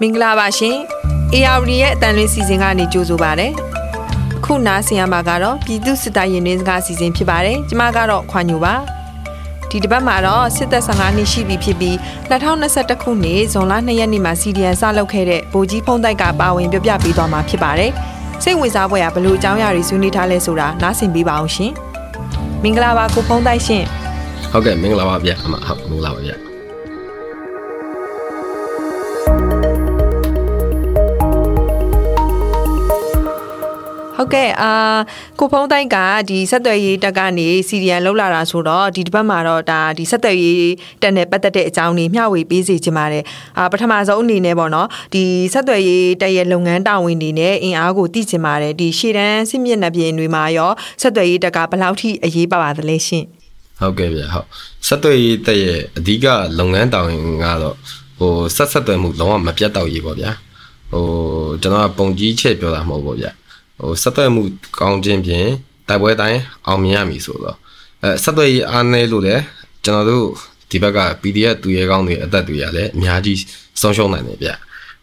မင်္ဂလာပါရှင် ARD ရဲ့အတန်လွင်စီစဉ်ကနေကြိုဆိုပါရစေခုနားဆင်ရမှာကတော့ပြည်သူစစ်တပ်ရင်နှင်းစကားစီစဉ်ဖြစ်ပါတယ်ကျမကတော့ခွာညိုပါဒီတစ်ပတ်မှာတော့စစ်သက်15နှစ်ရှိပြီဖြစ်ပြီး2021ခုနှစ်ဇွန်လ2ရက်နေ့မှာ CDN စလုပ်ခဲ့တဲ့ဗိုလ်ကြီးဖုံးတိုက်ကပါဝင်ပြပြပေးသွားမှာဖြစ်ပါတယ်စိတ်ဝင်စားဖွယ်ကဘလို့အကြောင်းအရာတွေဆွေးနွေးထားလဲဆိုတာနားဆင်ပေးပါအောင်ရှင်မင်္ဂလာပါကိုဖုံးတိုက်ရှင်ဟုတ်ကဲ့မင်္ဂလာပါဗျအမဟုတ်မင်္ဂလာပါဗျ ဟုတ်ကဲ့အာကိုဖုံးတိုက်ကဒီဆက်သွယ်ရေးတက်ကနေစီရီယံလောက်လာတာဆိုတော့ဒီတစ်ပတ်မှာတော့ဒါဒီဆက်သွယ်ရေးတက်နဲ့ပတ်သက်တဲ့အကြောင်းတွေမျှဝေပေးစီချင်ပါတယ်အာပထမဆုံးအနေနဲ့ပေါ့နော်ဒီဆက်သွယ်ရေးတက်ရဲ့လုပ်ငန်းတာဝန်တွေနဲ့အင်အားကိုတည်ချင်ပါတယ်ဒီရှေ့တန်းစစ်မျက်နှာပြင်တွေမှာရောဆက်သွယ်ရေးတက်ကဘယ်လောက်ထိအရေးပါပါသလဲရှင်ဟုတ်ကဲ့ဗျဟုတ်ဆက်သွယ်ရေးတက်ရဲ့အဓိကလုပ်ငန်းတာဝန်ကတော့ဟိုဆက်ဆက်သွယ်မှုလုံးဝမပြတ်တော့ရေးပေါ့ဗျာဟိုကျွန်တော်ကပုံကြီးချက်ပြောတာမဟုတ်ဘူးဗျာ ဟိုဆက်သွယ်မှုကောင်းခြင်းဖြင့်တိုက်ပွဲတိုင်းအောင်မြင်ရမည်ဆိုတော့အဲဆက်သွယ်ရေးအားနည်းလို့လည်းကျွန်တော်တို့ဒီဘက်က PDF သူရဲကောင်းတွေအသက်တွေရလည်းအများကြီးဆုံးရှုံးနိုင်တယ်ဗျ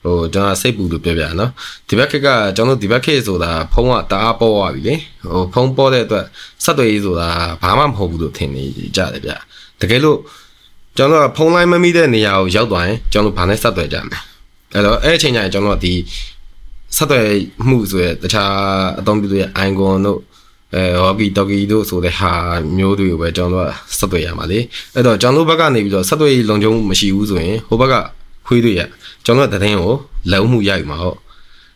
ဟိုကျွန်တော်စိတ်ပူလို့ပြောပြနော်ဒီဘက်ခက်ကကျွန်တော်တို့ဒီဘက်ခက်ဆိုတာဖုံးကတအားပေါ်သွားပြီလေဟိုဖုံးပေါ်တဲ့အတွက်ဆက်သွယ်ရေးဆိုတာဘာမှမဟုတ်ဘူးလို့ထင်နေကြတယ်ဗျတကယ်လို့ကျွန်တော်ကဖုံးလိုင်းမမိတဲ့နေရာကိုရောက်သွားရင်ကျွန်တော်ဘာနဲ့ဆက်သွယ်ကြမလဲအဲ့တော့အဲ့အချိန်ကျရင်ကျွန်တော်ဒီ ဆက်သွယ်မှုဆိုရတခြားအသုံးပြုတဲ့ icon တို့အဲ hockey talkie တို့ဆိုတဲ့ဟာမျိုးတွေကိုပဲကျွန်တော်တို့ဆက်သွယ်ရမှာလေအဲ့တော့ကျွန်တော်တို့ဘက်ကနေပြီးတော့ဆက်သွယ်လုံခြုံမှုမရှိဘူးဆိုရင်ဟိုဘက်ကခွေးတွေရကျွန်တော်တို့တည်င်းကိုလုံမှုရယူမှာဟုတ်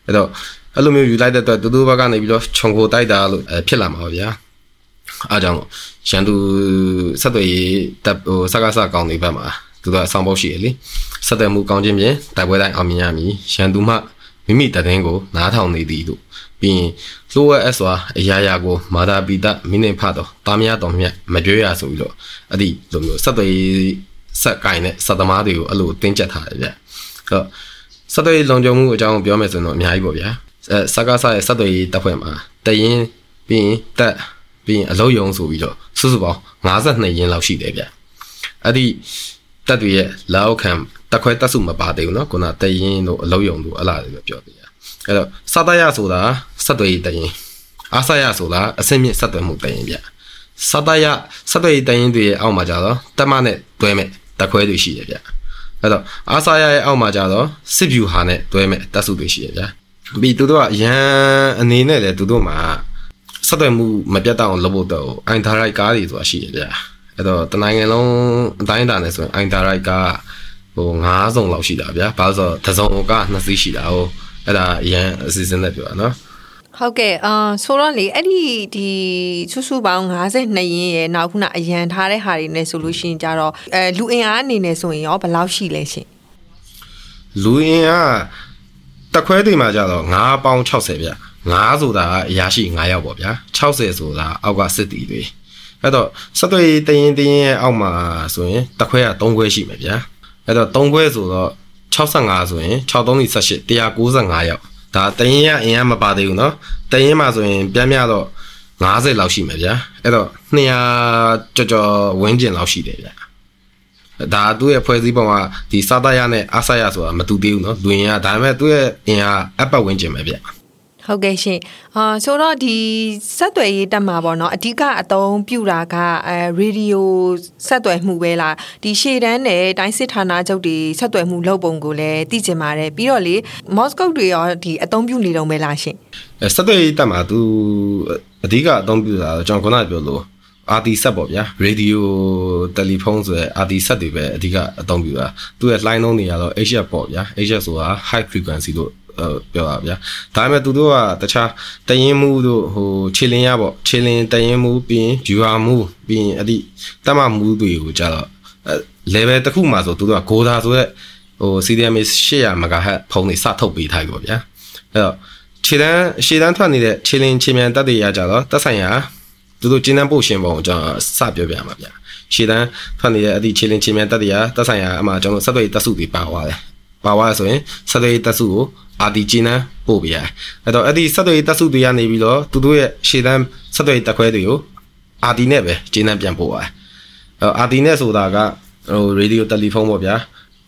အဲ့တော့အဲ့လိုမျိုးယူလိုက်တဲ့အတွက်တူတူဘက်ကနေပြီးတော့ခြုံကိုတိုက်တာလို့ဖြစ်လာမှာပါဗျာအားကြောင့်ရန်သူဆက်သွယ်ရေးတပ်ဟိုစကားစကောင်းတွေဘက်မှာသူတို့အဆောင်ပေါက်ရှိရလေဆက်သွယ်မှုကောင်းခြင်းဖြင့်တိုက်ပွဲတိုင်းအောင်မြင်ရမည်ရန်သူမှ မိမိတည်င်းကိုနားထောင်နေသည်တို့ပြီးရင်လိုအပ်စွာအရာရာကိုမာတာပိတမိနေဖတော့တာမရတော်မြတ်မကြွရဆိုပြီးတော့အဲ့ဒီလိုမျိုးဆက်သွယ်ဆက်ကင်နဲ့စက်သမားတွေကိုအဲ့လိုတင်းကျပ်ထားတယ်ဗျအဲ့တော့ဆက်သွယ်လုံခြုံမှုအကြောင်းပြောမယ်ဆိုတော့အများကြီးပေါ့ဗျာအဲစကားဆရဲ့ဆက်သွယ်တပ်ဖွဲ့မှာတရင်ပြီးရင်တက်ပြီးရင်အလုံးယုံဆိုပြီးတော့စုစုပေါင်း52ရင်းလောက်ရှိတယ်ဗျအဲ့ဒီတက်တွေရဲ့လောက်ခံ တက်ခွဲတက်စုမပါသေးဘူးเนาะခုနတရင်တို့အလုံးယုံတို့အလားတွေပြောသေးတယ်အဲ့တော့စတရဆိုတာဆက်သွယ်ရေးတရင်အားဆရဆိုတာအစင်းမြင့်ဆက်သွယ်မှုတရင်ဗျစတရဆက်သွယ်ရေးတရင်တွေရဲ့အောက်မှာကြတော့တက်မနဲ့တွဲမဲ့တက်ခွဲတွေရှိတယ်ဗျအဲ့တော့အားဆရရဲ့အောက်မှာကြတော့စစ်ဗျူဟာနဲ့တွဲမဲ့တက်စုတွေရှိတယ်ဗျပြီးသူတို့ကရန်အနေနဲ့လေသူတို့မှာဆက်သွယ်မှုမပြတ်တော့လုပ်ဖို့တော့အိုင်ဒါရိုက်ကားတွေဆိုတာရှိတယ်ဗျအဲ့တော့တနိုင်ငံလုံးအတိုင်းအတာနဲ့ဆိုရင်အိုင်ဒါရိုက်ကား ဟို9စုံလောက်ရှိတာဗျာဘာလို့ဆိုတော့တစ်စုံက2စီးရှိတာဟိုအဲ့ဒါအရန်အစီအစဉ်နဲ့ပြောတာနော်ဟုတ်ကဲ့အာဆိုတော့လေအဲ့ဒီဒီစုစုပေါင်း52ရင်းရဲ့နောက်ခုနအရန်ထားတဲ့ဟာတွေနဲ့ဆိုလို့ရှိရင်ကြတော့အဲလူအင်အားအနေနဲ့ဆိုရင်ရောဘယ်လောက်ရှိလဲရှင်လူအင်အားတခွဲတွေမှာကြတော့9ပေါင်း60ဗျ9ဆိုတာအရာရှိ9ယောက်ပေါ့ဗျာ60ဆိုတာအောက်ကစစ်တီတွေအဲ့တော့စက်သွေးတရင်တရင်ရဲ့အောက်မှာဆိုရင်တခွဲက3ခွဲရှိမယ်ဗျာ အဲ့တော့3ခွဲဆိုတော့65ဆိုရင်6318 195ရောက်ဒါတရင်ရအင်အားမပါသေးဘူးเนาะတရင်မှာဆိုရင်ပြန်မြတော့90လောက်ရှိမယ်ဗျာအဲ့တော့200ကြော်ကြော်ဝင်းကျင်လောက်ရှိတယ်ဗျာဒါသူ့ရဲ့ဖွဲ့စည်းပုံကဒီစာတရနဲ့အဆရဆိုတာမတူသေးဘူးเนาะလူရင်ကဒါပေမဲ့သူ့ရဲ့အင်အားအပတ်ဝင်းကျင်ပဲဗျာ ဟုတ်ကဲ့ရှင်အာဆိုတော့ဒီဆက်သွယ်ရေးတက်မှာပေါ့နော်အဓိကအသုံးပြုတာကအဲရေဒီယိုဆက်သွယ်မှုပဲလားဒီရှေ့တန်းနဲ့တိုင်းစစ်ဌာနချုပ်တွေဆက်သွယ်မှုလုပ်ပုံကိုလည်းသိကျင်ပါတယ်ပြီးတော့လေမော့စကုတ်တွေရောဒီအသုံးပြုနေတော့မဲလားရှင်အဲဆက်သွယ်ရေးတက်မှာသူအဓိကအသုံးပြုတာကျွန်တော်ခုနကပြောလို့အာတီဆက်ပေါ့ဗျာရေဒီယိုတယ်လီဖုန်းဆိုတဲ့အာတီဆက်တွေပဲအဓိကအသုံးပြုတာသူ့ရဲ့ line လုံးတွေကတော့ HF ပေါ့ဗျာ HF ဆိုတာ high frequency လို့ ပြောတာဗျာဒါပေမဲ့သူတို့ကတခြားတရင်မှုတို့ဟိုခြေလင်းရပေါ့ခြေလင်းတရင်မှုပြီးရင် viewer မှုပြီးရင်အဲ့ဒီတမမှုတွေကိုကြတော့ level တစ်ခုမှဆိုသူတို့က Goda ဆိုတဲ့ဟို CDMA 800 MHz ဖုန်းတွေစထုတ်ပေးထားပြီပေါ့ဗျာအဲ့တော့ခြေတန်းရှေ့တန်းထွက်နေတဲ့ခြေလင်းခြေမြန်တက်တွေရကြတော့တက်ဆိုင်ရာသူတို့ကျင်းတန်းပို့ရှင်ပုံကိုကျွန်တော်စပြောပြမှာဗျာရှေ့တန်းထွက်နေတဲ့အသည့်ခြေလင်းခြေမြန်တက်တွေကတက်ဆိုင်ရာအမှကျွန်တော်ဆက်သွယ်တက်စုတွေပါသွားတယ်ပါသွားဆိုရင်ဆက်သွယ်တက်စုကို အာဒီဂျီနန်ပို့ပြရတယ်အဲ့တော့အဲ့ဒီဆက်သွယ်ရေးတပ်စုတွေကနေပြီးတော့သူတို့ရဲ့ရှေ့တန်းဆက်သွယ်ရေးတပ်ခွဲတွေကိုအာဒီနဲ့ပဲဂျီနန်ပြန်ပို့ရတယ်အဲ့အာဒီနဲ့ဆိုတာကဟိုရေဒီယိုတယ်လီဖုန်းပေါ့ဗျာ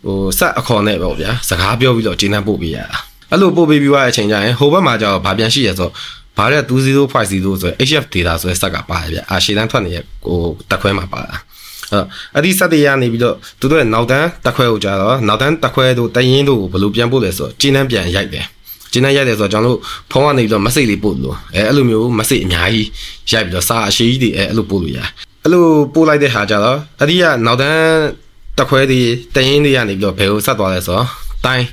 ဟိုဆက်အခေါ်နဲ့ပေါ့ဗျာစကားပြောပြီးတော့ကျင်းနှံပို့ပေးရတာအဲ့လိုပို့ပေးပြီးွားတဲ့အချိန်ကျရင်ဟိုဘက်မှာကျတော့ဘာပြန်ရှိရဆိုဘာတဲ့2050ဆိုရယ် HF data ဆိုတဲ့စက်ကပါတယ်ဗျာအာရှေတန်းထွက်နေတဲ့ဟိုတက်ခွဲမှာပါတာ အဲ့ဒီစက်တွေကနေပြီးတော့သူတို့ရဲ့နောက်တန်းတက်ခွဲကိုကြတော့နောက်တန်းတက်ခွဲတို့တရင်တို့ကိုဘယ်လိုပြန်ပို့လဲဆိုတော့ကျင်းနှံပြန်ရိုက်တယ်ကျင်းနှံရိုက်တယ်ဆိုတော့ကျွန်တော်တို့ဖုန်းကနေပြီးတော့ message လေးပို့လို့အဲအဲ့လိုမျိုး message အများကြီးရိုက်ပြီးတော့စာအရှိကြီးတွေအဲအဲ့လိုပို့လို့ရတယ်အဲ့လိုပို့လိုက်တဲ့ဟာကြတော့အဲ့ဒီကနောက်တန်းတက်ခွဲတွေတရင်တွေကနေပြီးတော့ဘယ်ကိုဆက်သွားလဲဆိုတော့တိုင်း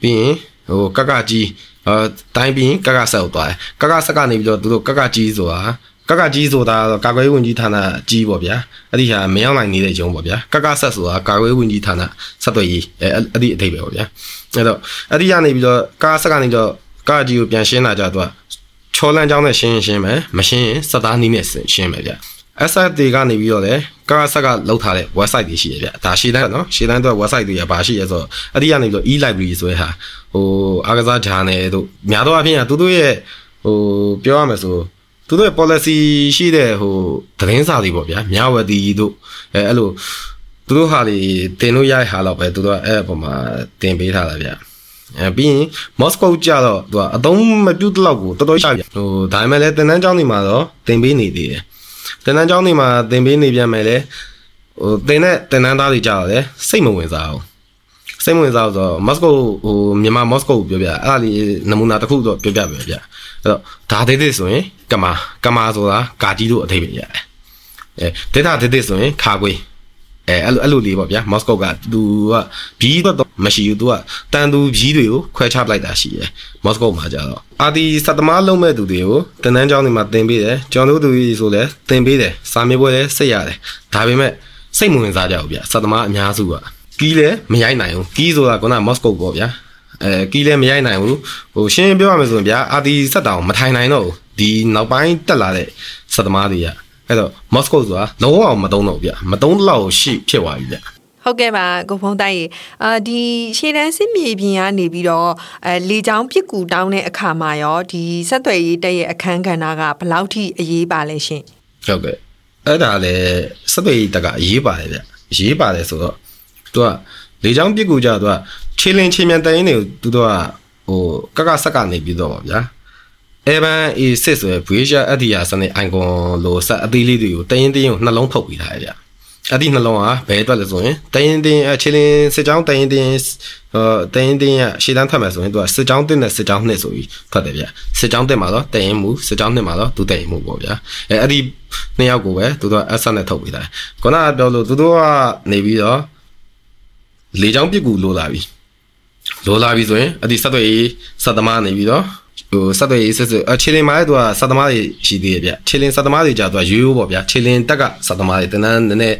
ပြီးရင်ဟိုကကကြီးအဲတိုင်းပြီးရင်ကကဆက်ကိုသွားတယ်ကကဆက်ကနေပြီးတော့သူတို့ကကကြီးဆိုတာ ကကကြီးဆိုတာတော့ကာကွယ်ဝင်ကြီးဌာနကြီးပေါ့ဗျာအဲ့ဒီဟာမရောက်နိုင်နေတဲ့ဂျုံပေါ့ဗျာကကဆက်ဆိုတာကာကွယ်ဝင်ကြီးဌာနဆက်သွယ်ရေးအဲအဲ့ဒီအထိပ္ပယ်ပေါ့ဗျာအဲ့တော့အဲ့ဒီကနေပြီးတော့ကာဆက်ကနေတော့ကာကြီးကိုပြန်ရှင်းလာကြတော့ချောလန်းချောင်းနဲ့ရှင်းရှင်းမယ်မရှင်းရင်စက်သားနီးနဲ့ရှင်းမယ်ဗျာ asset တွေကနေပြီးတော့လေကာဆက်ကလောက်ထားတဲ့ website တွေရှိရဗျဒါရှေ့တန်းနော်ရှေ့တန်းတော့ website တွေကဘာရှိရဲဆိုတော့အဲ့ဒီကနေပြီးတော့ e library ဆိုတဲ့ဟာဟိုအားကစား journal တို့များသောအားဖြင့်သူတို့ရဲ့ဟိုပြောရမယ်ဆို သူတို့ရဲ့ policy ရှိတဲ့ဟိုသတင်းစာတွေပေါ့ဗျာမြဝတီတို့အဲအဲ့လိုသူတို့ဟာတွေတင်လို့ရတဲ့ဟာတော့ပဲသူတို့အဲ့အပေါ်မှာတင်ပေးထားတာဗျအဲပြီးရင်မော်စကိုကြတော့သူကအသုံးမပြုတ်တော့ကိုတော်တော်ရှာပြဟိုဒါပေမဲ့လည်းတင်တန်းကျောင်းတွေမှာတော့တင်ပေးနေသေးတယ်တင်တန်းကျောင်းတွေမှာသင်ပေးနေပြန်မယ်လေဟိုသင်တဲ့တင်တန်းသားတွေကြောက်တယ်စိတ်မဝင်စားဘူးစိတ်မဝင်စားဆိုတော့မော်စကိုဟိုမြန်မာမော်စကိုပြောပြအဲ့ဒါလေးနမူနာတစ်ခုတော့ပြောပြပဲဗျအဲ့တော့ဒါသေးသေးဆိုရင် ကမာကမာဆိုတာကာကြီးတို့အထိပ္ပယ်ရတယ်အဲဒေတာသေးသေးဆိုရင်ခါကွေးအဲအဲ့လိုအဲ့လိုလေးပေါ့ဗျာမော်စကိုကသူကဘီးတော့မရှိဘူးသူကတန်သူဘီးတွေကိုခွဲခြားပလိုက်တာရှိတယ်မော်စကိုမှာကြတော့အာဒီစက်သမားလုံးမဲ့သူတွေကိုတန်တန်းကျောင်းတွေမှာသင်ပေးတယ်ကျောင်းတို့သူကြီးဆိုလဲသင်ပေးတယ်စာမေးပွဲလဲစိတ်ရတယ်ဒါပေမဲ့စိတ်မဝင်စားကြဘူးဗျစက်သမားအများစုကကီးလဲမရိုက်နိုင်ဘူးကီးဆိုတာကမော်စကိုပေါ့ဗျာအဲကီးလဲမရိုက်နိုင်ဘူးဟိုရှင်းပြောရမယ်ဆိုရင်ဗျာအာဒီစက်တောင်မထိုင်နိုင်တော့ဘူး ဒီနောက်ပိုင်းတက်လာတဲ့စက်သမားတွေကအဲ့တော့မော်စကိုဆိုတာလုံးဝမတုံးတော့ဗျမတုံးတော့ရှိဖြစ်သွားပြီဗျဟုတ်ကဲ့ပါကိုဖုံးတိုက်ရေအာဒီရှေ့တန်းစစ်မြေပြင်ကနေပြီးတော့အဲလေချောင်းပြစ်ကူတောင်းတဲ့အခါမှာရောဒီဆက်သွယ်ရေးတက်ရဲ့အခန်းကဏ္ဍကဘယ်လောက်ထိအရေးပါလဲရှင်ဟုတ်ကဲ့အဲ့ဒါလည်းဆက်သွယ်ရေးတက်ကအရေးပါတယ်ဗျအရေးပါတယ်ဆိုတော့သူကလေချောင်းပြစ်ကူကြသူကခြေလင်းခြေမြန်တိုင်နေသူတို့ကဟိုကကဆက်ကနေပြီးတော့ပါဗျာ Evan A6 ဆိုရယ် Voyager Adia စနစ် icon လို့ဆက်အသေးလေးတွေကိုတရင်တင်းကိုနှလုံးထုတ်ပြီးထားရဗျအဲ့ဒီနှလုံးဟာဘယ်အတွက်လဲဆိုရင်တရင်တင်းအချီလင်းစစ်ကြောင်းတရင်တင်းဟိုတရင်တင်းရရှေ့တန်းထွက်မယ်ဆိုရင်သူကစစ်ကြောင်းတစ်နဲ့စစ်ကြောင်းနှစ်ဆိုပြီးထွက်တယ်ဗျစစ်ကြောင်းတစ်မှာတော့တရင်မှုစစ်ကြောင်းနှစ်မှာတော့သူတရင်မှုပေါ့ဗျာအဲအဲ့ဒီနှစ်ယောက်ကိုပဲသူတို့က asset နဲ့ထုတ်ပေးတာခုနကပြောလို့သူတို့ကနေပြီးတော့လေချောင်းပြစ်ကူလိုလာပြီလိုလာပြီဆိုရင်အဲ့ဒီစက်တွေစက်သမားနေပြီးတော့ ဟိုစက်တွေစစ်စစ်အချီလင်မှာလည်းသူကစက်သမားတွေရှိသေးတယ်ဗျချီလင်စက်သမားတွေကြာသူကရိုးရိုးပေါ့ဗျာချီလင်တက်ကစက်သမားတွေတန်းတန်းနည်းနည်း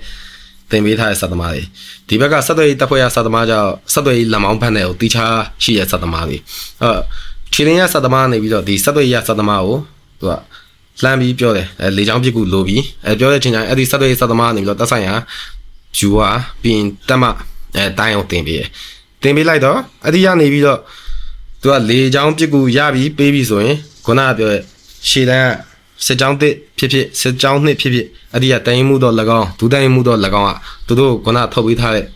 သင်ပေးထားတဲ့စက်သမားတွေဒီဘက်ကစက်တွေတက်ဖွဲ့ရစက်သမားကြောင့်စက်တွေလက်မောင်းဖက်တဲ့ကိုတီချာရှိတဲ့စက်သမားတွေအဲချီလင်ရစက်သမားနေပြီးတော့ဒီစက်တွေရစက်သမားကိုသူကလှမ်းပြီးပြောတယ်အဲလေချောင်းပြစ်ကူလိုပြီးအဲပြောတဲ့ချိန်ကျရင်အဲ့ဒီစက်တွေစက်သမားနေပြီးတော့တက်ဆိုင်ရာယူဟာပြီးရင်တက်မအဲတိုင်းအောင်တင်ပေးတယ်တင်ပေးလိုက်တော့အဲ့ဒီကနေပြီးတော့ သူကလေချောင်းပြစ်ကူရပြီးပေးပြီးဆိုရင်ခုနကပြောရဲ့ရှေ့တန်းကစစ်ကြောင်းတစ်ဖြစ်ဖြစ်စစ်ကြောင်းနှစ်ဖြစ်ဖြစ်အဲ့ဒီကတိုင်မှုတော့၎င်းဒူတိုင်မှုတော့၎င်းကသူတို့ခုနထုတ်ပေးထားတဲ့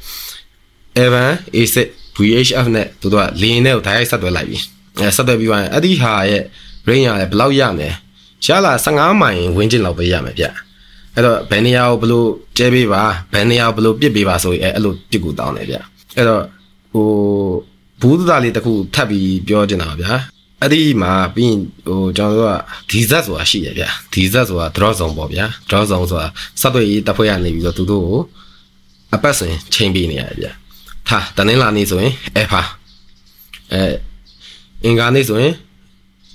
Evan A6 VHF နဲ့သူတို့ကလင်းနဲ့ကိုဓာတ်ရိုက်ဆက်သွယ်လိုက်ပြီအဲဆက်သွယ်ပြီးသွားရင်အဲ့ဒီဟာရဲ့ range ရလဲဘယ်လောက်ရမလဲရလာ15မိုင်ဝန်းကျင်လောက်ပဲရမယ်ဗျအဲ့တော့ဘယ်နေရာကိုဘလို့ကျဲပေးပါဘယ်နေရာကိုဘလို့ပြစ်ပေးပါဆိုရင်အဲ့လိုပြစ်ကူတောင်းတယ်ဗျအဲ့တော့ဟို ဘူးသသားလေးတစ်ခုထပ်ပြီးပြောချင်တာဗျာအဲ့ဒီမှာပြီးဟိုကျွန်တော်တို့ကဒီဇက်ဆိုတာရှိရဗျာဒီဇက်ဆိုတာ draw zone ပေါ့ဗျာ draw zone ဆိုတာစက်တွေတပ်ဖွဲ့ရနေပြီးတော့သူတို့ကိုအပတ်စဉ်ချိန်ပေးနေရဗျာဟာတနင်္လာနေ့ဆိုရင် alpha အဲအင်္ဂါနေ့ဆိုရင်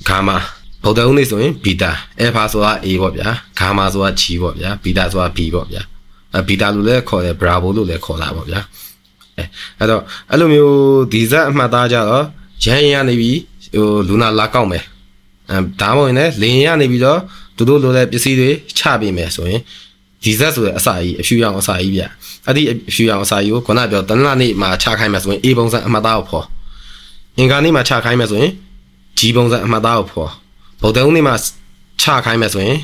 ဂါမာဗုဒ္ဓဦးနေ့ဆိုရင်ဘီတာ alpha ဆိုတာ A ပေါ့ဗျာဂါမာဆိုတာ G ပေါ့ဗျာဘီတာဆိုတာ B ပေါ့ဗျာအဲဘီတာလို့လည်းခေါ်တယ် bravo လို့လည်းခေါ်တာပေါ့ဗျာ အဲအဲ့တော့အဲ့လိုမျိုးဒီဇက်အမှတ်သားကြတော့ရန်ရင်ကနေပြီးဟိုလူနာလာကောက်မယ်အဲဒါမှမဟုတ်ရင်လည်းလင်းရနေပြီးတော့သူတို့လိုတဲ့ပစ္စည်းတွေချပေးမယ်ဆိုရင်ဒီဇက်ဆိုတဲ့အစာကြီးအဖြူရောင်အစာကြီးဗျအဲ့ဒီအဖြူရောင်အစာကြီးကိုခုနပြောတနလာနေ့မှာချခိုင်းမယ်ဆိုရင် A ပုံစံအမှတ်သားကိုဖော်အင်္ဂါနေ့မှာချခိုင်းမယ်ဆိုရင် G ပုံစံအမှတ်သားကိုဖော်ဗုဒ္ဓဦးနေ့မှာချခိုင်းမယ်ဆိုရင်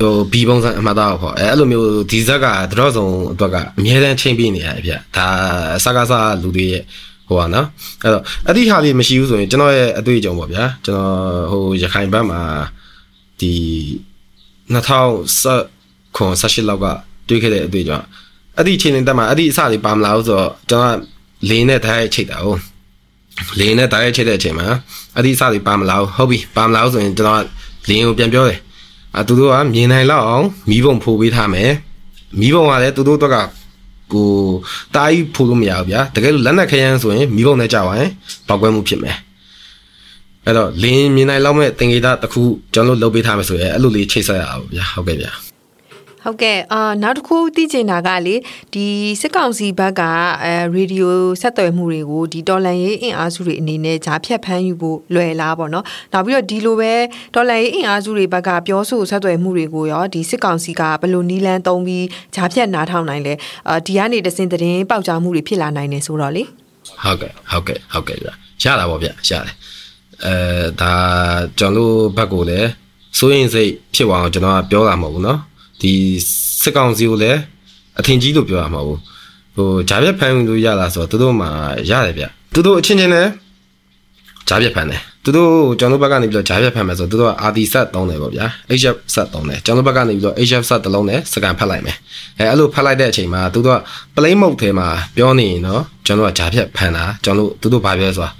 ဟို B ပုံစံအမှတ်သားပေါ့အဲအဲ့လိုမျိုးဒီဇက်ကတော့ဆုံးအတွက်ကအများတန်းချိန်ပြီးနေရတယ်ဗျဒါစကားစားလူတွေရဲ့ဟိုပါနော်အဲ့တော့အဲ့ဒီဟာလေးမရှိဘူးဆိုရင်ကျွန်တော်ရဲ့အတွေ့အကြုံပေါ့ဗျာကျွန်တော်ဟိုရခိုင်ဘက်မှာဒီ2010ခွန်18လောက်ကတွေ့ခဲ့တဲ့အတွေ့အကြုံအဲ့ဒီအချိန်တက်မှာအဲ့ဒီအစလေးပါမလာဘူးဆိုတော့ကျွန်တော်လင်းနဲ့တိုင်းချိတ်တာဟုတ်လင်းနဲ့တိုင်းချိတ်တဲ့အချိန်မှာအဲ့ဒီအစလေးပါမလာဘူးဟုတ်ပြီပါမလာဘူးဆိုရင်ကျွန်တော်လင်းကိုပြန်ပြောတယ် အသူတို့ကမြင်နိုင်လောက်အောင်မီးပုံဖိုးပေးထားမယ်မီးပုံကလည်းသူတို့တော့ကကိုတားကြီးဖိုးလို့မရဘူးဗျာတကယ်လို့လက်နက်ခရမ်းဆိုရင်မီးပုံနဲ့ကြာပါရင်ပောက်ကွဲမှုဖြစ်မယ်အဲ့တော့လင်းမြင်နိုင်လောက်မဲ့တင်ကေတာတစ်ခုကျွန်တော်တို့လုပ်ပေးထားမယ်ဆိုရင်အဲ့လိုလေးချိတ်ဆက်ရအောင်ဗျာဟုတ်ကဲ့ဗျာ ဟုတ်ကဲ့အာနောက်တစ်ခုသိချင်တာကလေဒီစစ်ကောင်စီဘက်ကအဲရေဒီယိုဆက်သွယ်မှုတွေကိုဒီတော်လန်ရေးအင်အားစုတွေအနေနဲ့ဂျာဖြတ်ဖမ်းယူဖို့လွယ်လားပေါ့နော်နောက်ပြီးတော့ဒီလိုပဲတော်လန်ရေးအင်အားစုတွေဘက်ကပြောဆိုဆက်သွယ်မှုတွေကိုရောဒီစစ်ကောင်စီကဘယ်လိုနီးလန်းသုံးပြီးဂျာဖြတ်နားထောင်နိုင်လဲအာဒီကနေတစင်သတင်းပေါက်ကြားမှုတွေဖြစ်လာနိုင်နေဆိုတော့လေဟုတ်ကဲ့ဟုတ်ကဲ့ဟုတ်ကဲ့ဗျရတာပေါ့ဗျရတယ်အဲဒါကျွန်တော်ဘက်ကိုလည်းစိုးရင်စိတ်ဖြစ်သွားအောင်ကျွန်တော်ကပြောတာမဟုတ်ဘူးเนาะ ဒီစစ်ကောင်စီကိုလည်းအထင်ကြီးလို့ပြောရမှာဘူးဟိုဂျာပြက်ဖမ်းလို့ရလားဆိုတော့သူတို့မှရတယ်ဗျသူတို့အချင်းချင်းလည်းဂျာပြက်ဖမ်းတယ်သူတို့ကျွန်တော်ဘက်ကနေပြီးတော့ဂျာပြက်ဖမ်းမယ်ဆိုတော့သူတို့က RD set သုံးတယ်ပေါ့ဗျာ HF set သုံးတယ်ကျွန်တော်ဘက်ကနေပြီးတော့ HF set တစ်လုံးနဲ့စကန်ဖတ်လိုက်မယ်အဲအဲ့လိုဖတ်လိုက်တဲ့အချိန်မှာသူတို့က play mode ထဲမှာပြောနေရင်တော့ကျွန်တော်ကဂျာပြက်ဖမ်းတာကျွန်တော်သူတို့ဘာပြောလဲဆိုတာ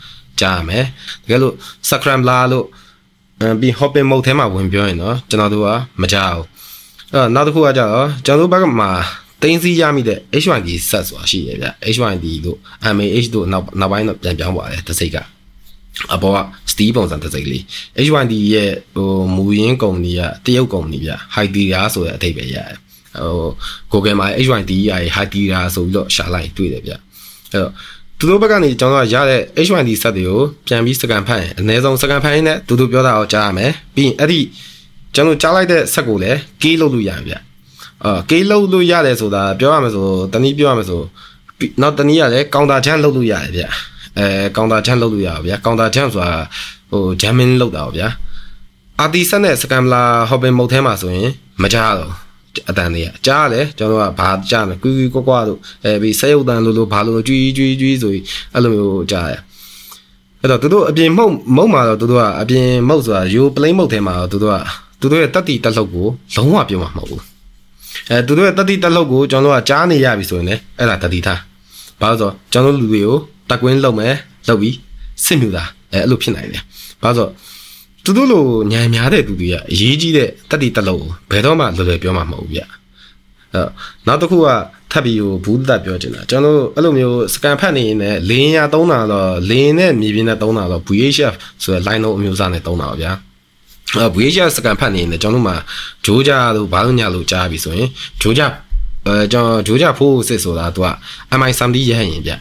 ကြားရမယ်တကယ်လို့ scrambler လို့ပြီး hopping mode ထဲမှာဝင်ပြောရင်တော့ကျွန်တော်တို့ကမကြားဘူး အဲ့နောက်တစ်ခုကကြတော့ကျွန်တော်တို့ဘက်ကမှာတင်းစီရမိတဲ့ H1D ဆက်ဆိုတာရှိတယ်ဗျ H1D တို့ MAH တို့နောက်နောက်ပိုင်းတော့ပြန်ပြောင်းပါတယ်တစ်စိတ်ကအပေါ်က steel ပုံစံတစ်စိတ်လေး H1D ရဲ့ဟိုမူရင်းကုမ္ပဏီကတရုတ်ကုမ္ပဏီဗျ Hytera ဆိုတဲ့အဓိပ္ပာယ်ရတယ်ဟို Google မှာ H1D ရ Hytera ဆိုပြီးတော့ရှာလိုက်တွေ့တယ်ဗျအဲ့တော့သူတို့ဘက်ကနေကျွန်တော်ရတဲ့ H1D ဆက်တွေကိုပြန်ပြီးစကန်ဖတ်ရင်အနည်းဆုံးစကန်ဖတ်ရင်လည်းသူတို့ပြောတာကိုကြားရမယ်ပြီးရင်အဲ့ဒီ ကျွန်တော်ကြားလိုက်တဲ့ဆက်ကိုလည်းကေးလုပ်လို့ရတယ်ဗျအာကေးလုပ်လို့ရတယ်ဆိုတာပြောရမယ်ဆိုတနည်းပြောရမယ်ဆိုနောက်တနည်းကလည်းကောင်တာချမ်းလုပ်လို့ရတယ်ဗျအဲကောင်တာချမ်းလုပ်လို့ရပါဗျာကောင်တာချမ်းဆိုတာဟိုဂျမ်မင်လုပ်တာပါဗျာအာတီဆက်နဲ့စကမ်လာဟော့ပင်မုတ်ထဲမှာဆိုရင်မကြားတော့အတန်တွေကကြားရတယ်ကျွန်တော်ကဘာကြားလဲကွီကွီကွာကွာတို့အဲပြီးဆက်ရုပ်တန်လို့လို့ဘာလို့ကြွီးကြွီးကြွီးဆိုပြီးအဲ့လိုမျိုးကြားရအဲ့တော့သူတို့အပြင်မုတ်မုတ်မှာတော့သူတို့ကအပြင်မုတ်ဆိုတာယူပလိမ့်မုတ်ထဲမှာတော့သူတို့က သူတို့ရဲ့တတိတက်လှုပ်ကိုလုံးဝပြောမှာမဟုတ်ဘူးအဲသူတို့ရဲ့တတိတက်လှုပ်ကိုကျွန်တော်တို့ကကြားနေရပြီဆိုရင်လည်းအဲ့ဒါတတိထားဘာလို့ဆိုကျွန်တော်တို့လူတွေကိုတက်ကွင်းလှုပ်မယ်လှုပ်ပြီးစစ်မြူတာအဲအဲ့လိုဖြစ်နိုင်တယ်ဘာလို့ဆိုသူတို့လိုညံများတဲ့သူတွေကအရေးကြီးတဲ့တတိတက်လှုပ်ကိုဘယ်တော့မှလွယ်လွယ်ပြောမှာမဟုတ်ဘူးဗျအဲနောက်တစ်ခုကထပ်ပြီးဟိုဘူးတတ်ပြောချင်တာကျွန်တော်တို့အဲ့လိုမျိုးစကန်ဖတ်နေရင်လည်းလင်းရသုံးတာတော့လင်းနဲ့မြေပြင်နဲ့သုံးတာတော့ VHF ဆိုတဲ့ line လုံးအမျိုးအစားနဲ့သုံးတာပါဗျာ အဲ VHS စကန်ဖတ်နေရင်ကျွန်တော်တို့မှာဂျိုးကြလို့ဘာလို့ညလို့ကြားပြီဆိုရင်ဂျိုးကြအဲကျွန်တော်ဂျိုးကြဖိုးစစ်ဆိုတာသူက MI 70ရဟရင်ဗျ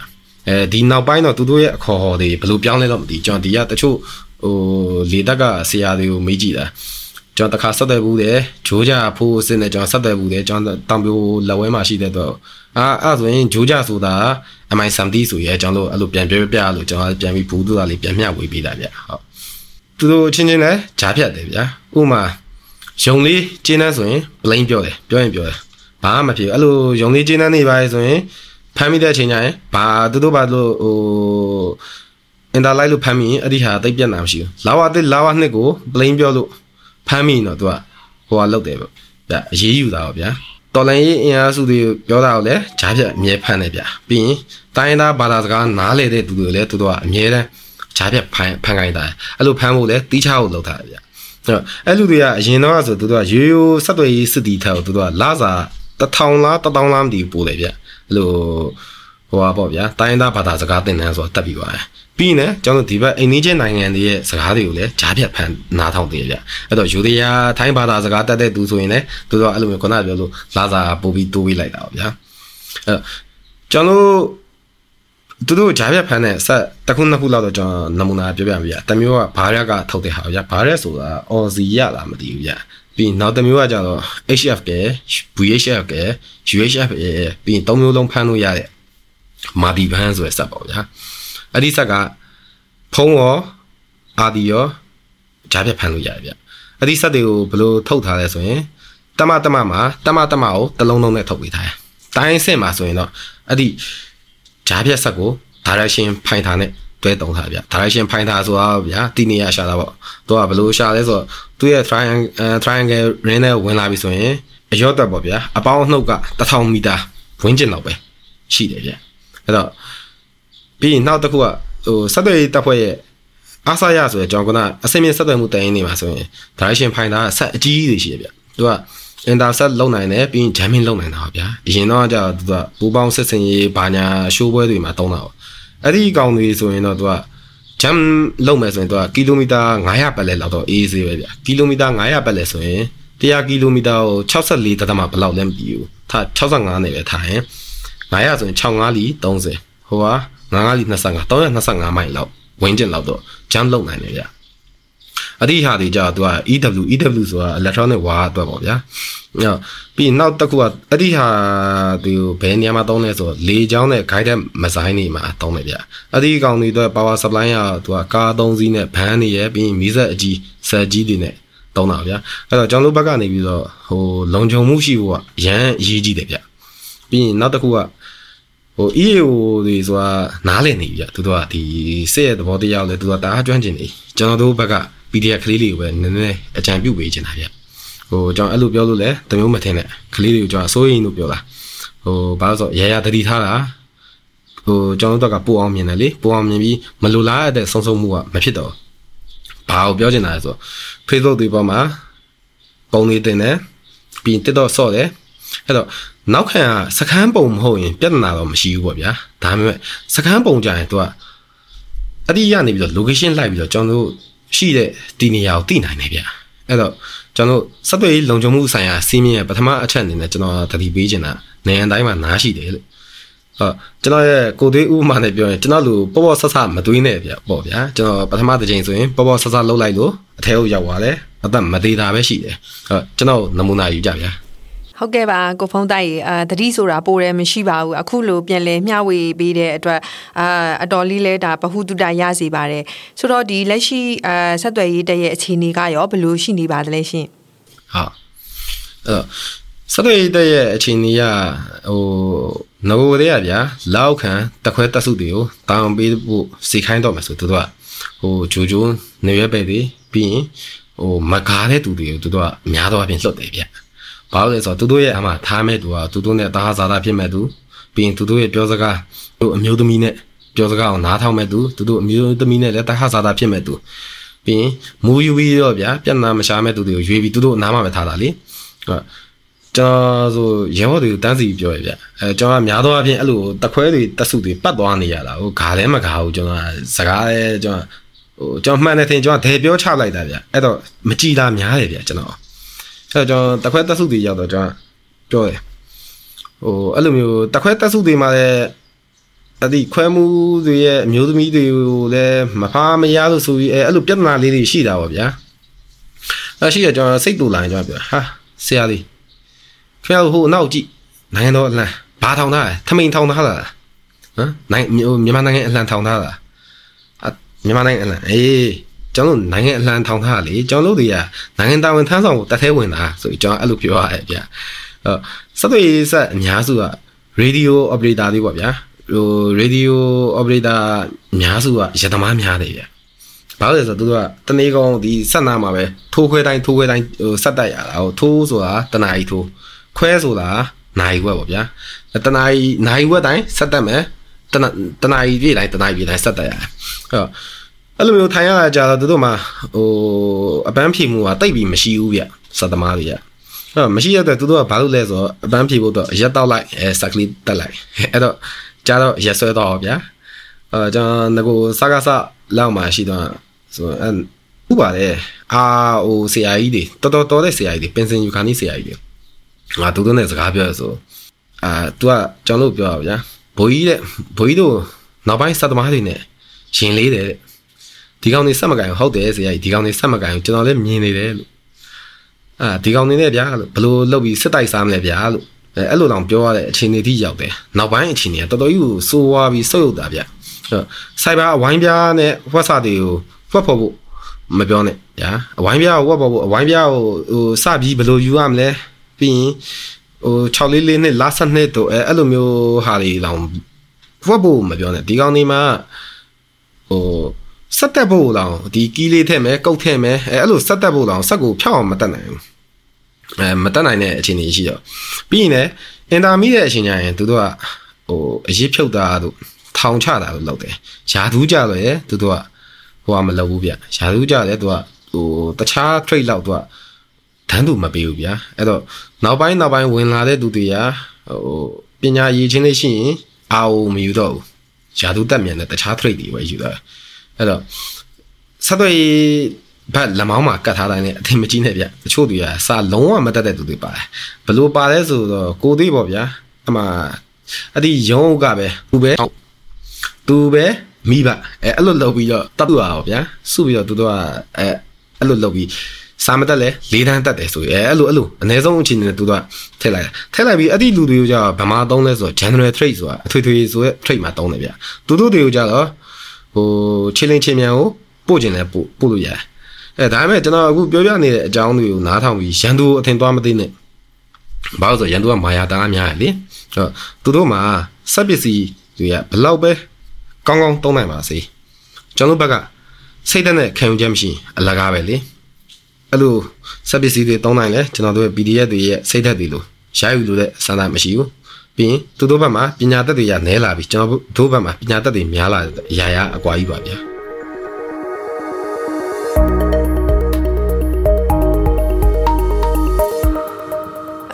အဲဒီနောက်ပိုင်းတော့သူတို့ရဲ့အခေါ်ဟော်တွေဘယ်လိုပြောင်းလဲတော့မသိကျွန်တော်ဒီကတချို့ဟိုလေတက်ကဆရာတွေကိုမေးကြည့်တာကျွန်တော်တခါဆက်သွယ်ဘူးတယ်ဂျိုးကြဖိုးစစ်နဲ့ကျွန်တော်ဆက်သွယ်ဘူးတယ်ကျွန်တော်တောင်ပြိုလက်ဝဲမှာရှိတဲ့တော့အာအဲ့ဆိုရင်ဂျိုးကြဆိုတာ MI 70ဆိုရဲကျွန်တော်အဲ့လိုပြန်ပြပြလို့ကျွန်တော်ပြန်ပြီးဘူးတူတာလေးပြန်မျှဝေပေးတာဗျဟုတ် သူတို့ချင်းချင်းလည်းဂျားဖြတ်တယ်ဗျာဥမာယုံလေးကျင်းနှန်းဆိုရင် blame ပြောတယ်ပြောရင်ပြောတယ်ဘာမှမဖြစ်အဲ့လိုယုံလေးကျင်းနှန်းနေပါလေဆိုရင်ဖမ်းမိတဲ့အချိန်ကျရင်ဘာသူတို့ဘာလို့ဟိုအင်တာလိုက်လို့ဖမ်းမိရင်အဲ့ဒီဟာတိတ်ပြတ်နာမရှိဘူးလာဝတစ်လာဝနှစ်ကို blame ပြောလို့ဖမ်းမိရင်တော့သူကဟိုဟာလောက်တယ်ပေါ့ဗျအရေးယူတာပေါ့ဗျာတော်လိုင်းရေးအင်အားစုတွေပြောတာကိုလည်းဂျားဖြတ်အမြဲဖမ်းတယ်ဗျပြီးရင်တိုင်းသားဘာသာစကားနားလေတဲ့သူတွေလည်းသူတို့ကအမြဲတမ်း ဂျားပြက်ဖန်ဖန်ခိုင်းတာအဲ့လိုဖမ်းဖို့လဲတီးချဖို့လုပ်တာဗျအဲ့တော့အဲ့လူတွေကအရင်တော့ဆိုသူတို့ကရိုးရိုးဆက်သွယ်ရေးစစ်တီထက်ကိုသူတို့ကလာစာတထောင်လားတထောင်လားမသိဘူးပို့တယ်ဗျအဲ့လိုဟိုပါပေါ့ဗျာတိုင်းသားဘာသာစကားသင်တန်းဆိုတာတက်ပြီးပါတယ်ပြီးနေကျွန်တော်ဒီဘက်အိန္ဒိယနိုင်ငံတွေရဲ့စကားတွေကိုလည်းကြားပြတ်ဖန်နားထောင်သေးကြအဲ့တော့ယူရီးယားထိုင်းဘာသာစကားတက်တဲ့သူဆိုရင်လည်းသူတို့ကအဲ့လိုမျိုးခုနပြောလို့လာစာပို့ပြီးတိုးပြီးလိုက်တာပေါ့ဗျာအဲ့တော့ကျွန်တော် သူတို့ဂျားပြတ်ဖမ်းတဲ့ဆက်တစ်ခုနှစ်ခုလောက်တော့ကျွန်တော်နမူနာပြောပြပြတမျိုးကဘာရက်ကထုတ်တဲ့ဟာဗျဘာရက်ဆိုတာအော်စီရလားမသိဘူးဗျပြီးနောက်တစ်မျိုးကကြတော့ HF က VHF က UHF ပြီးသုံးမျိုးလုံးဖမ်းလို့ရတဲ့မာဒီဘန်းဆိုတဲ့ဆက်ပေါ့ဗျာအဲ့ဒီဆက်ကဖုံးရောအာဒီရောဂျားပြတ်ဖမ်းလို့ရတယ်ဗျအဲ့ဒီဆက်တွေကိုဘယ်လိုထုတ်ထားလဲဆိုရင်တမတမမှာတမတမကိုတလုံးလုံးနဲ့ထုတ်ပေးထားတယ်တိုင်းအဆင့်မှာဆိုရင်တော့အဲ့ဒီ ဂျားပြက်ဆက်ကို direction ဖိုင်ထားနဲ့တွဲတုံးထားဗျ direction ဖိုင်ထားဆိုတာဗျာတီနေရရှာတာပေါ့သူကဘယ်လိုရှာလဲဆိုတော့သူရဲ့ triangle triangle ring နဲ့ဝင်လာပြီဆိုရင်အရော့တက်ပေါ့ဗျာအပေါင်းနှုတ်က1000မီတာဝင်းကျင်လောက်ပဲရှိတယ်ဗျအဲ့တော့ပြီးရင်နောက်တစ်ခုကဟိုဆက်သွယ်ရေးတပ်ဖွဲ့ရဲ့အားစားရဆိုရကျွန်တော်ကအစိမ့်မြင့်ဆက်သွယ်မှုတိုင်ရင်းနေမှာဆိုရင် direction ဖိုင်တာဆက်အကြီးကြီးတွေရှိတယ်ဗျသူက intercept လုပ်နိုင်တယ်ပြီးရင် jamming လုပ်နိုင်တာပါဗျာအရင်တော့ကျတော့သူကပူပေါင်းဆက်စင်ရေးဘာညာရှိုးပွဲတွေမှာတုံးတာပေါ့အဲ့ဒီအကောင်တွေဆိုရင်တော့သူက jam လုပ်မယ်ဆိုရင်သူကကီလိုမီတာ900ပတ်လဲလောက်တော့အေးဆေးပဲဗျာကီလိုမီတာ900ပတ်လဲဆိုရင်100ကီလိုမီတာကို64တသမဘယ်လောက်လဲမပြီးဘူးထား65နဲ့ပဲထားရင်900ဆိုရင်65လီ30ဟိုက95လီ25 325မိုင်လောက်ဝင်းကျင်လောက်တော့ jam လုပ်နိုင်တယ်ဗျာ အဒီဟာတွေကြာသူက EW EW ဆိုတာ electronic wire အတွက်ပေါ့ဗျာအဲ့ပြီးနောက်တစ်ခုကအဒီဟာသူဘယ်နေရာမှာသုံးလဲဆိုတော့လေချောင်းနဲ့ guided missile တွေမှာသုံးတယ်ဗျာအဒီကောင်တွေအတွက် power supply ကသူကကား၃စီးနဲ့ဘန်းတွေရပြီးမီးစက်အကြီးဆက်ကြီးတွေနဲ့သုံးတာဗျာအဲ့တော့ကျွန်တော်တို့ဘက်ကနေပြီးတော့ဟိုလုံခြုံမှုရှိဖို့ကရန်အရေးကြီးတယ်ဗျာပြီးရင်နောက်တစ်ခုကဟို EAO တွေဆိုတာနားလည်နေပြီဗျသူတို့ကဒီစစ်ရဲ့သဘောတရားကိုလည်းသူကတအားကျွမ်းကျင်နေကျွန်တော်တို့ဘက်က PDF ကလေးတွေကိုပဲနည်းနည်းအကြံပြုပေးချင်တာဗျဟိုကျွန်တော်အဲ့လိုပြောလို့လဲတမျိုးမထင်နဲ့ကလေးတွေကိုကျွန်တော်အစိုးရင်းလို့ပြောတာဟိုဘာလို့ဆိုရရတတိထားတာဟိုကျွန်တော်တို့ကပိုအောင်မြင်တယ်လေပိုအောင်မြင်ပြီးမလိုလားတဲ့ဆုံးဆုံးမှုကမဖြစ်တော့ဘာကိုပြောချင်တာလဲဆို Facebook တွေပေါ်မှာပုံတွေတင်တယ်ပြီးရင် TikTok ဆော့တယ်အဲ့တော့နောက်ခံကစကန်းပုံမဟုတ်ရင်ပြဿနာတော့မရှိဘူးပေါ့ဗျာဒါပေမဲ့စကန်းပုံကြရင်သူကအဲ့ဒီရနေပြီးတော့ location လိုက်ပြီးတော့ကျွန်တော်တို့ ရှိတဲ့ဒီနေရာကိုသိနိုင်တယ်ဗျအဲ့တော့ကျွန်တော်စက်သွေးလုံခြုံမှုဆိုင်ရာစီးမြင်ရဲ့ပထမအချက်အနေနဲ့ကျွန်တော်တတိပေးချင်တာနေရာတိုင်းမှာနားရှိတယ်လို့ဟုတ်ကျွန်တော်ရဲ့ကိုသွေးဥပမာနဲ့ပြောရင်ကျွန်တော်လူပေါ့ပေါ့ဆဆမသွေးနဲ့ဗျပေါ့ဗျာကျွန်တော်ပထမတစ်ချိန်ဆိုရင်ပေါ့ပေါ့ဆဆလှုပ်လိုက်လို့အထဲကိုရောက်သွားတယ်အသက်မသေးတာပဲရှိတယ်ဟုတ်ကျွန်တော်နမူနာယူကြဗျာ ဟုတ်ကဲ့ပါကိုဖုံးတိုက်ရေအာတတိဆိုတာပိုတယ်မရှိပါဘူးအခုလိုပြန်လဲမျှဝေပေးတဲ့အတွက်အာအတော်လေးလဲဒါဘဟုတုတရစေပါတယ်ဆိုတော့ဒီလက်ရှိအာဆက်သွယ်ရေးတရဲ့အခြေအနေကရောဘယ်လိုရှိနေပါသလဲရှင်ဟုတ်အဲ့တော့ဆက်သွယ်ရေးတရဲ့အခြေအနေကဟိုငိုတဲ့ရဗျာလောက်ခံတခွဲတက်စုတွေကိုတောင်းပေးဖို့စီခိုင်းတော့မယ်ဆိုသူတို့ကဟိုဂျိုဂျိုနေရွက်ပဲတွေပြီးရင်ဟိုမကားတဲ့သူတွေကိုသူတို့ကအများသောအားဖြင့်လွတ်တယ်ဗျ ဘာလို့လဲဆိုတော့သူတို့ရဲ့အမှထားမဲ့သူကသူတို့နဲ့တာဟာဇာတာဖြစ်မဲ့သူပြီးရင်သူတို့ရဲ့ပြောစကားသူအမျိုးသမီးနဲ့ပြောစကားကိုနားထောင်မဲ့သူသူတို့အမျိုးသမီးနဲ့လည်းတာဟာဇာတာဖြစ်မဲ့သူပြီးရင်မူယူပြီးတော့ဗျာပြဿနာမရှာမဲ့သူတွေကိုရွေးပြီးသူတို့နားမှာပဲထားတာလေဟုတ်ကျွန်တော်ဆိုရဲဘော်တွေကိုတန်းစီပြောရဗျအဲကျွန်တော်ကများသောအားဖြင့်အဲ့လိုတခွဲတွေတက်စုတွေပတ်သွားနေရတာဟိုဂါလဲမဂါဘူးကျွန်တော်စကားလဲကျွန်တော်ဟိုကျွန်တော်မှန်တယ်ထင်ကျွန်တော်ဒဲပြောချလိုက်တာဗျအဲ့တော့မကြည်တာများတယ်ဗျကျွန်တော် အဲ့တော့ကျွန်တော်တခွဲတက်စုတွေရောက်တော့ကျွန်တော်ပြောတယ်ဟိုအဲ့လိုမျိုးတခွဲတက်စုတွေမှာလည်းတတိခွဲမှုတွေရဲ့အမျိုးသမီးတွေကိုလည်းမဖားမရလို့ဆိုပြီးအဲအဲ့လိုပြဿနာလေးတွေရှိတာပါဗျာအဲ့ရှိရကျွန်တော်စိတ်တူလာရင်ကျွန်တော်ပြောဟာဆရာလေးခင်ဗျားဟိုနောက်ကြည့်နိုင်ငံတော်အလံဘာထောင်ထားလဲထမိန်ထောင်ထားလားဟမ်နိုင်မြန်မာနိုင်ငံအလံထောင်ထားလားမြန်မာနိုင်ငံအလံအေး ကျွန်တော်နိုင်ငံအလံထောင်ထားလေကျွန်တော်တို့တွေကနိုင်ငံတာဝန်ထမ်းဆောင်ကိုတတ်သေးဝင်တာဆိုပြီးကျွန်တော်အဲ့လိုပြောရတယ်ဗျအဲစက်သွေးဆက်အများစုက radio operator တွေပေါ့ဗျာဟို radio operator အများစုကရသမားများတယ်ဗျဘာလို့လဲဆိုတော့သူတို့ကတနေ့ကောင်ဒီဆက်နာမှာပဲထိုးခွဲတိုင်းထိုးခွဲတိုင်းဟိုဆက်တက်ရတာဟိုထိုးဆိုတာတနာရီထိုးခွဲဆိုတာနိုင်ဝက်ပေါ့ဗျာတနာရီနိုင်ဝက်တိုင်းဆက်တက်မယ်တနာတနာရီပြည့်တိုင်းတနာရီပြည့်တိုင်းဆက်တက်ရတယ်အဲ့တော့ အဲ့လိုမျိုးထိုင်ရတာကြာတော့တို့မှဟိုအပန်းဖြေမှုကတိတ်ပြီးမရှိဘူးဗျစက်သမားတွေကအဲ့မရှိရတဲ့သူတို့ကဘာလို့လဲဆိုတော့အပန်းဖြေဖို့တော့ရက်တောက်လိုက်အဲစက်ကလေးတက်လိုက်အဲ့တော့ကြာတော့ရက်ဆွဲတော့ဗျာအဲကျွန်တော်ငကိုစကားစလောက်မှရှိတော့ဆိုအဲဥပါလေအာဟိုဆရာကြီးတွေတော်တော်တော်တဲ့ဆရာကြီးတွေပင်စင်ယူခါနီးဆရာကြီးတွေငါတို့တို့နဲ့စကားပြောရဆိုအာ तू ကကျွန်တော်တို့ပြောရဗျာဘိုးကြီးတဲ့ဘိုးကြီးတို့နောက်ပိုင်းစက်သမားတွေနဲ့ရှင်လေးတယ်တဲ့ ဒီကောင်နေဆက်မကန်ဟုတ်တယ်ဆရာကြီးဒီကောင်နေဆက်မကန်ကျွန်တော်လည်းမြင်နေတယ်လို့အာဒီကောင်နေနဲ့ဗျာလို့ဘလို့လုပ်ပြီးစစ်တိုက်စားမလဲဗျာလို့အဲအဲ့လိုတောင်ပြောရတဲ့အခြေအနေထိရောက်တယ်နောက်ပိုင်းအခြေအနေကတော်တော်ကြီးကိုစိုးဝါးပြီးဆုတ်ယုတ်တာဗျစိုက်ဘာအဝိုင်းပြားနဲ့ဝက်စာတွေကိုဖွက်ဖို့ဖို့မပြောနဲ့ဗျာအဝိုင်းပြားကိုဝက်ဖို့ဖို့အဝိုင်းပြားကိုဟိုစပြီးဘယ်လိုယူရမလဲဟပြီးရင်ဟို6လေးလေးနှစ်လာဆက်နှစ်တို့အဲအဲ့လိုမျိုးဟာတွေတောင်ဖွက်ဖို့မပြောနဲ့ဒီကောင်ဒီမှာဟို စက်တက်ဖို့တောင်ဒီကီးလေးထည့်မယ်ကုတ်ထည့်မယ်အဲအဲ့လိုစက်တက်ဖို့တောင်စက်ကိုဖြောက်အောင်မတက်နိုင်ဘူးအဲမတက်နိုင်တဲ့အခြေအနေရှိတော့ပြီးရင်လည်းအင်တာမီရဲ့အချိန်ကျရင်သူတို့ကဟိုအရေးဖြုတ်တာတို့ထောင်ချတာလို့လုပ်တယ်ယာဒူးကြတော့ရသူတို့ကဟိုကမလုပ်ဘူးဗျယာဒူးကြတယ်သူကဟိုတခြား trade လောက်သူကတန်းသူမပေးဘူးဗျာအဲ့တော့နောက်ပိုင်းနောက်ပိုင်းဝင်လာတဲ့သူတွေကဟိုပညာရည်ချင်းလေးရှိရင်အာအိုမယူတော့ဘူးယာဒူးတက်မြန်တဲ့တခြား trade တွေပဲယူတာ အဲ့တော့ဆက်သွယ်ဘတ်လက်မောင်းမှာကတ်ထားတိုင်းနဲ့အထင်မကြီးနဲ့ဗျတချို့တွေကစာလုံးဝမတက်တဲ့သူတွေပါတယ်ဘလို့ပါလဲဆိုတော့ကိုသေးပေါ့ဗျာအမှအဲ့ဒီရုံးကပဲသူပဲသူပဲမိဘအဲအဲ့လိုလုပ်ပြီးတော့တပ်သူပါဗျာစုပြီးတော့သူတို့ကအဲအဲ့လိုလုပ်ပြီးစာမတက်လဲလေးတန်းတက်တယ်ဆိုရင်အဲအဲ့လိုအဲ့လိုအနည်းဆုံးအချိန်နဲ့သူတို့ကထည့်လိုက်ထည့်လိုက်ပြီးအဲ့ဒီလူတွေကိုကြတော့ဗမာသုံးလဲဆိုတော့ general trade ဆိုတာအထွေထွေဆိုတဲ့ trade မှာသုံးတယ်ဗျာသူတို့တွေကိုကြတော့ ဟိုချင်းလင်းချင်းမြန်ကိုပို့ကျင်လဲပို့ပို့လို့ရတယ်အဲဒါပေမဲ့ကျွန်တော်အခုပြောပြနေတဲ့အကြောင်းတွေကိုနားထောင်ပြီးရန်သူအထင်သွားမသိနဲ့ဘာလို့ဆိုရန်သူကမာယာတားများတယ်လေအဲ့တော့သူတို့မှာစက်ပစ္စည်းတွေကဘလောက်ပဲကောင်းကောင်းသုံးနိုင်ပါစေကျွန်တော်ဘက်ကစိတ်သက်နဲ့ခံယူချက်မရှိအလကားပဲလေအဲ့လိုစက်ပစ္စည်းတွေသုံးနိုင်လဲကျွန်တော်တို့ရဲ့ PDF တွေရဲ့စိတ်သက်တွေလို့ရယူလို့တဲ့စံတမရှိဘူး ပြီးရင်သူတို့ဘက်မှာပညာတတ်တွေရနဲလာပြီကျွန်တော်တို့ဘက်မှာပညာတတ်တွေများလာတဲ့အရာရာအကွာကြီးပါဗျာ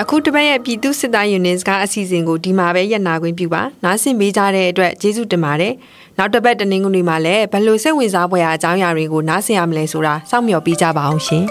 အခုတပတ်ရဲ့ပြည်သူစစ်သားယူနစ်ကအစီအစဉ်ကိုဒီမှာပဲရပ်နာခွင့်ပြုပါနားဆင်ပေးကြတဲ့အတွက်ကျေးဇူးတင်ပါတယ်နောက်တစ်ပတ်တနင်္ဂနွေမှာလည်းဘယ်လိုစိတ်ဝင်စားဖွယ်ရာအကြောင်းအရာတွေကိုနားဆင်ရမလဲဆိုတာစောင့်မျှော်ပေးကြပါအောင်ရှင်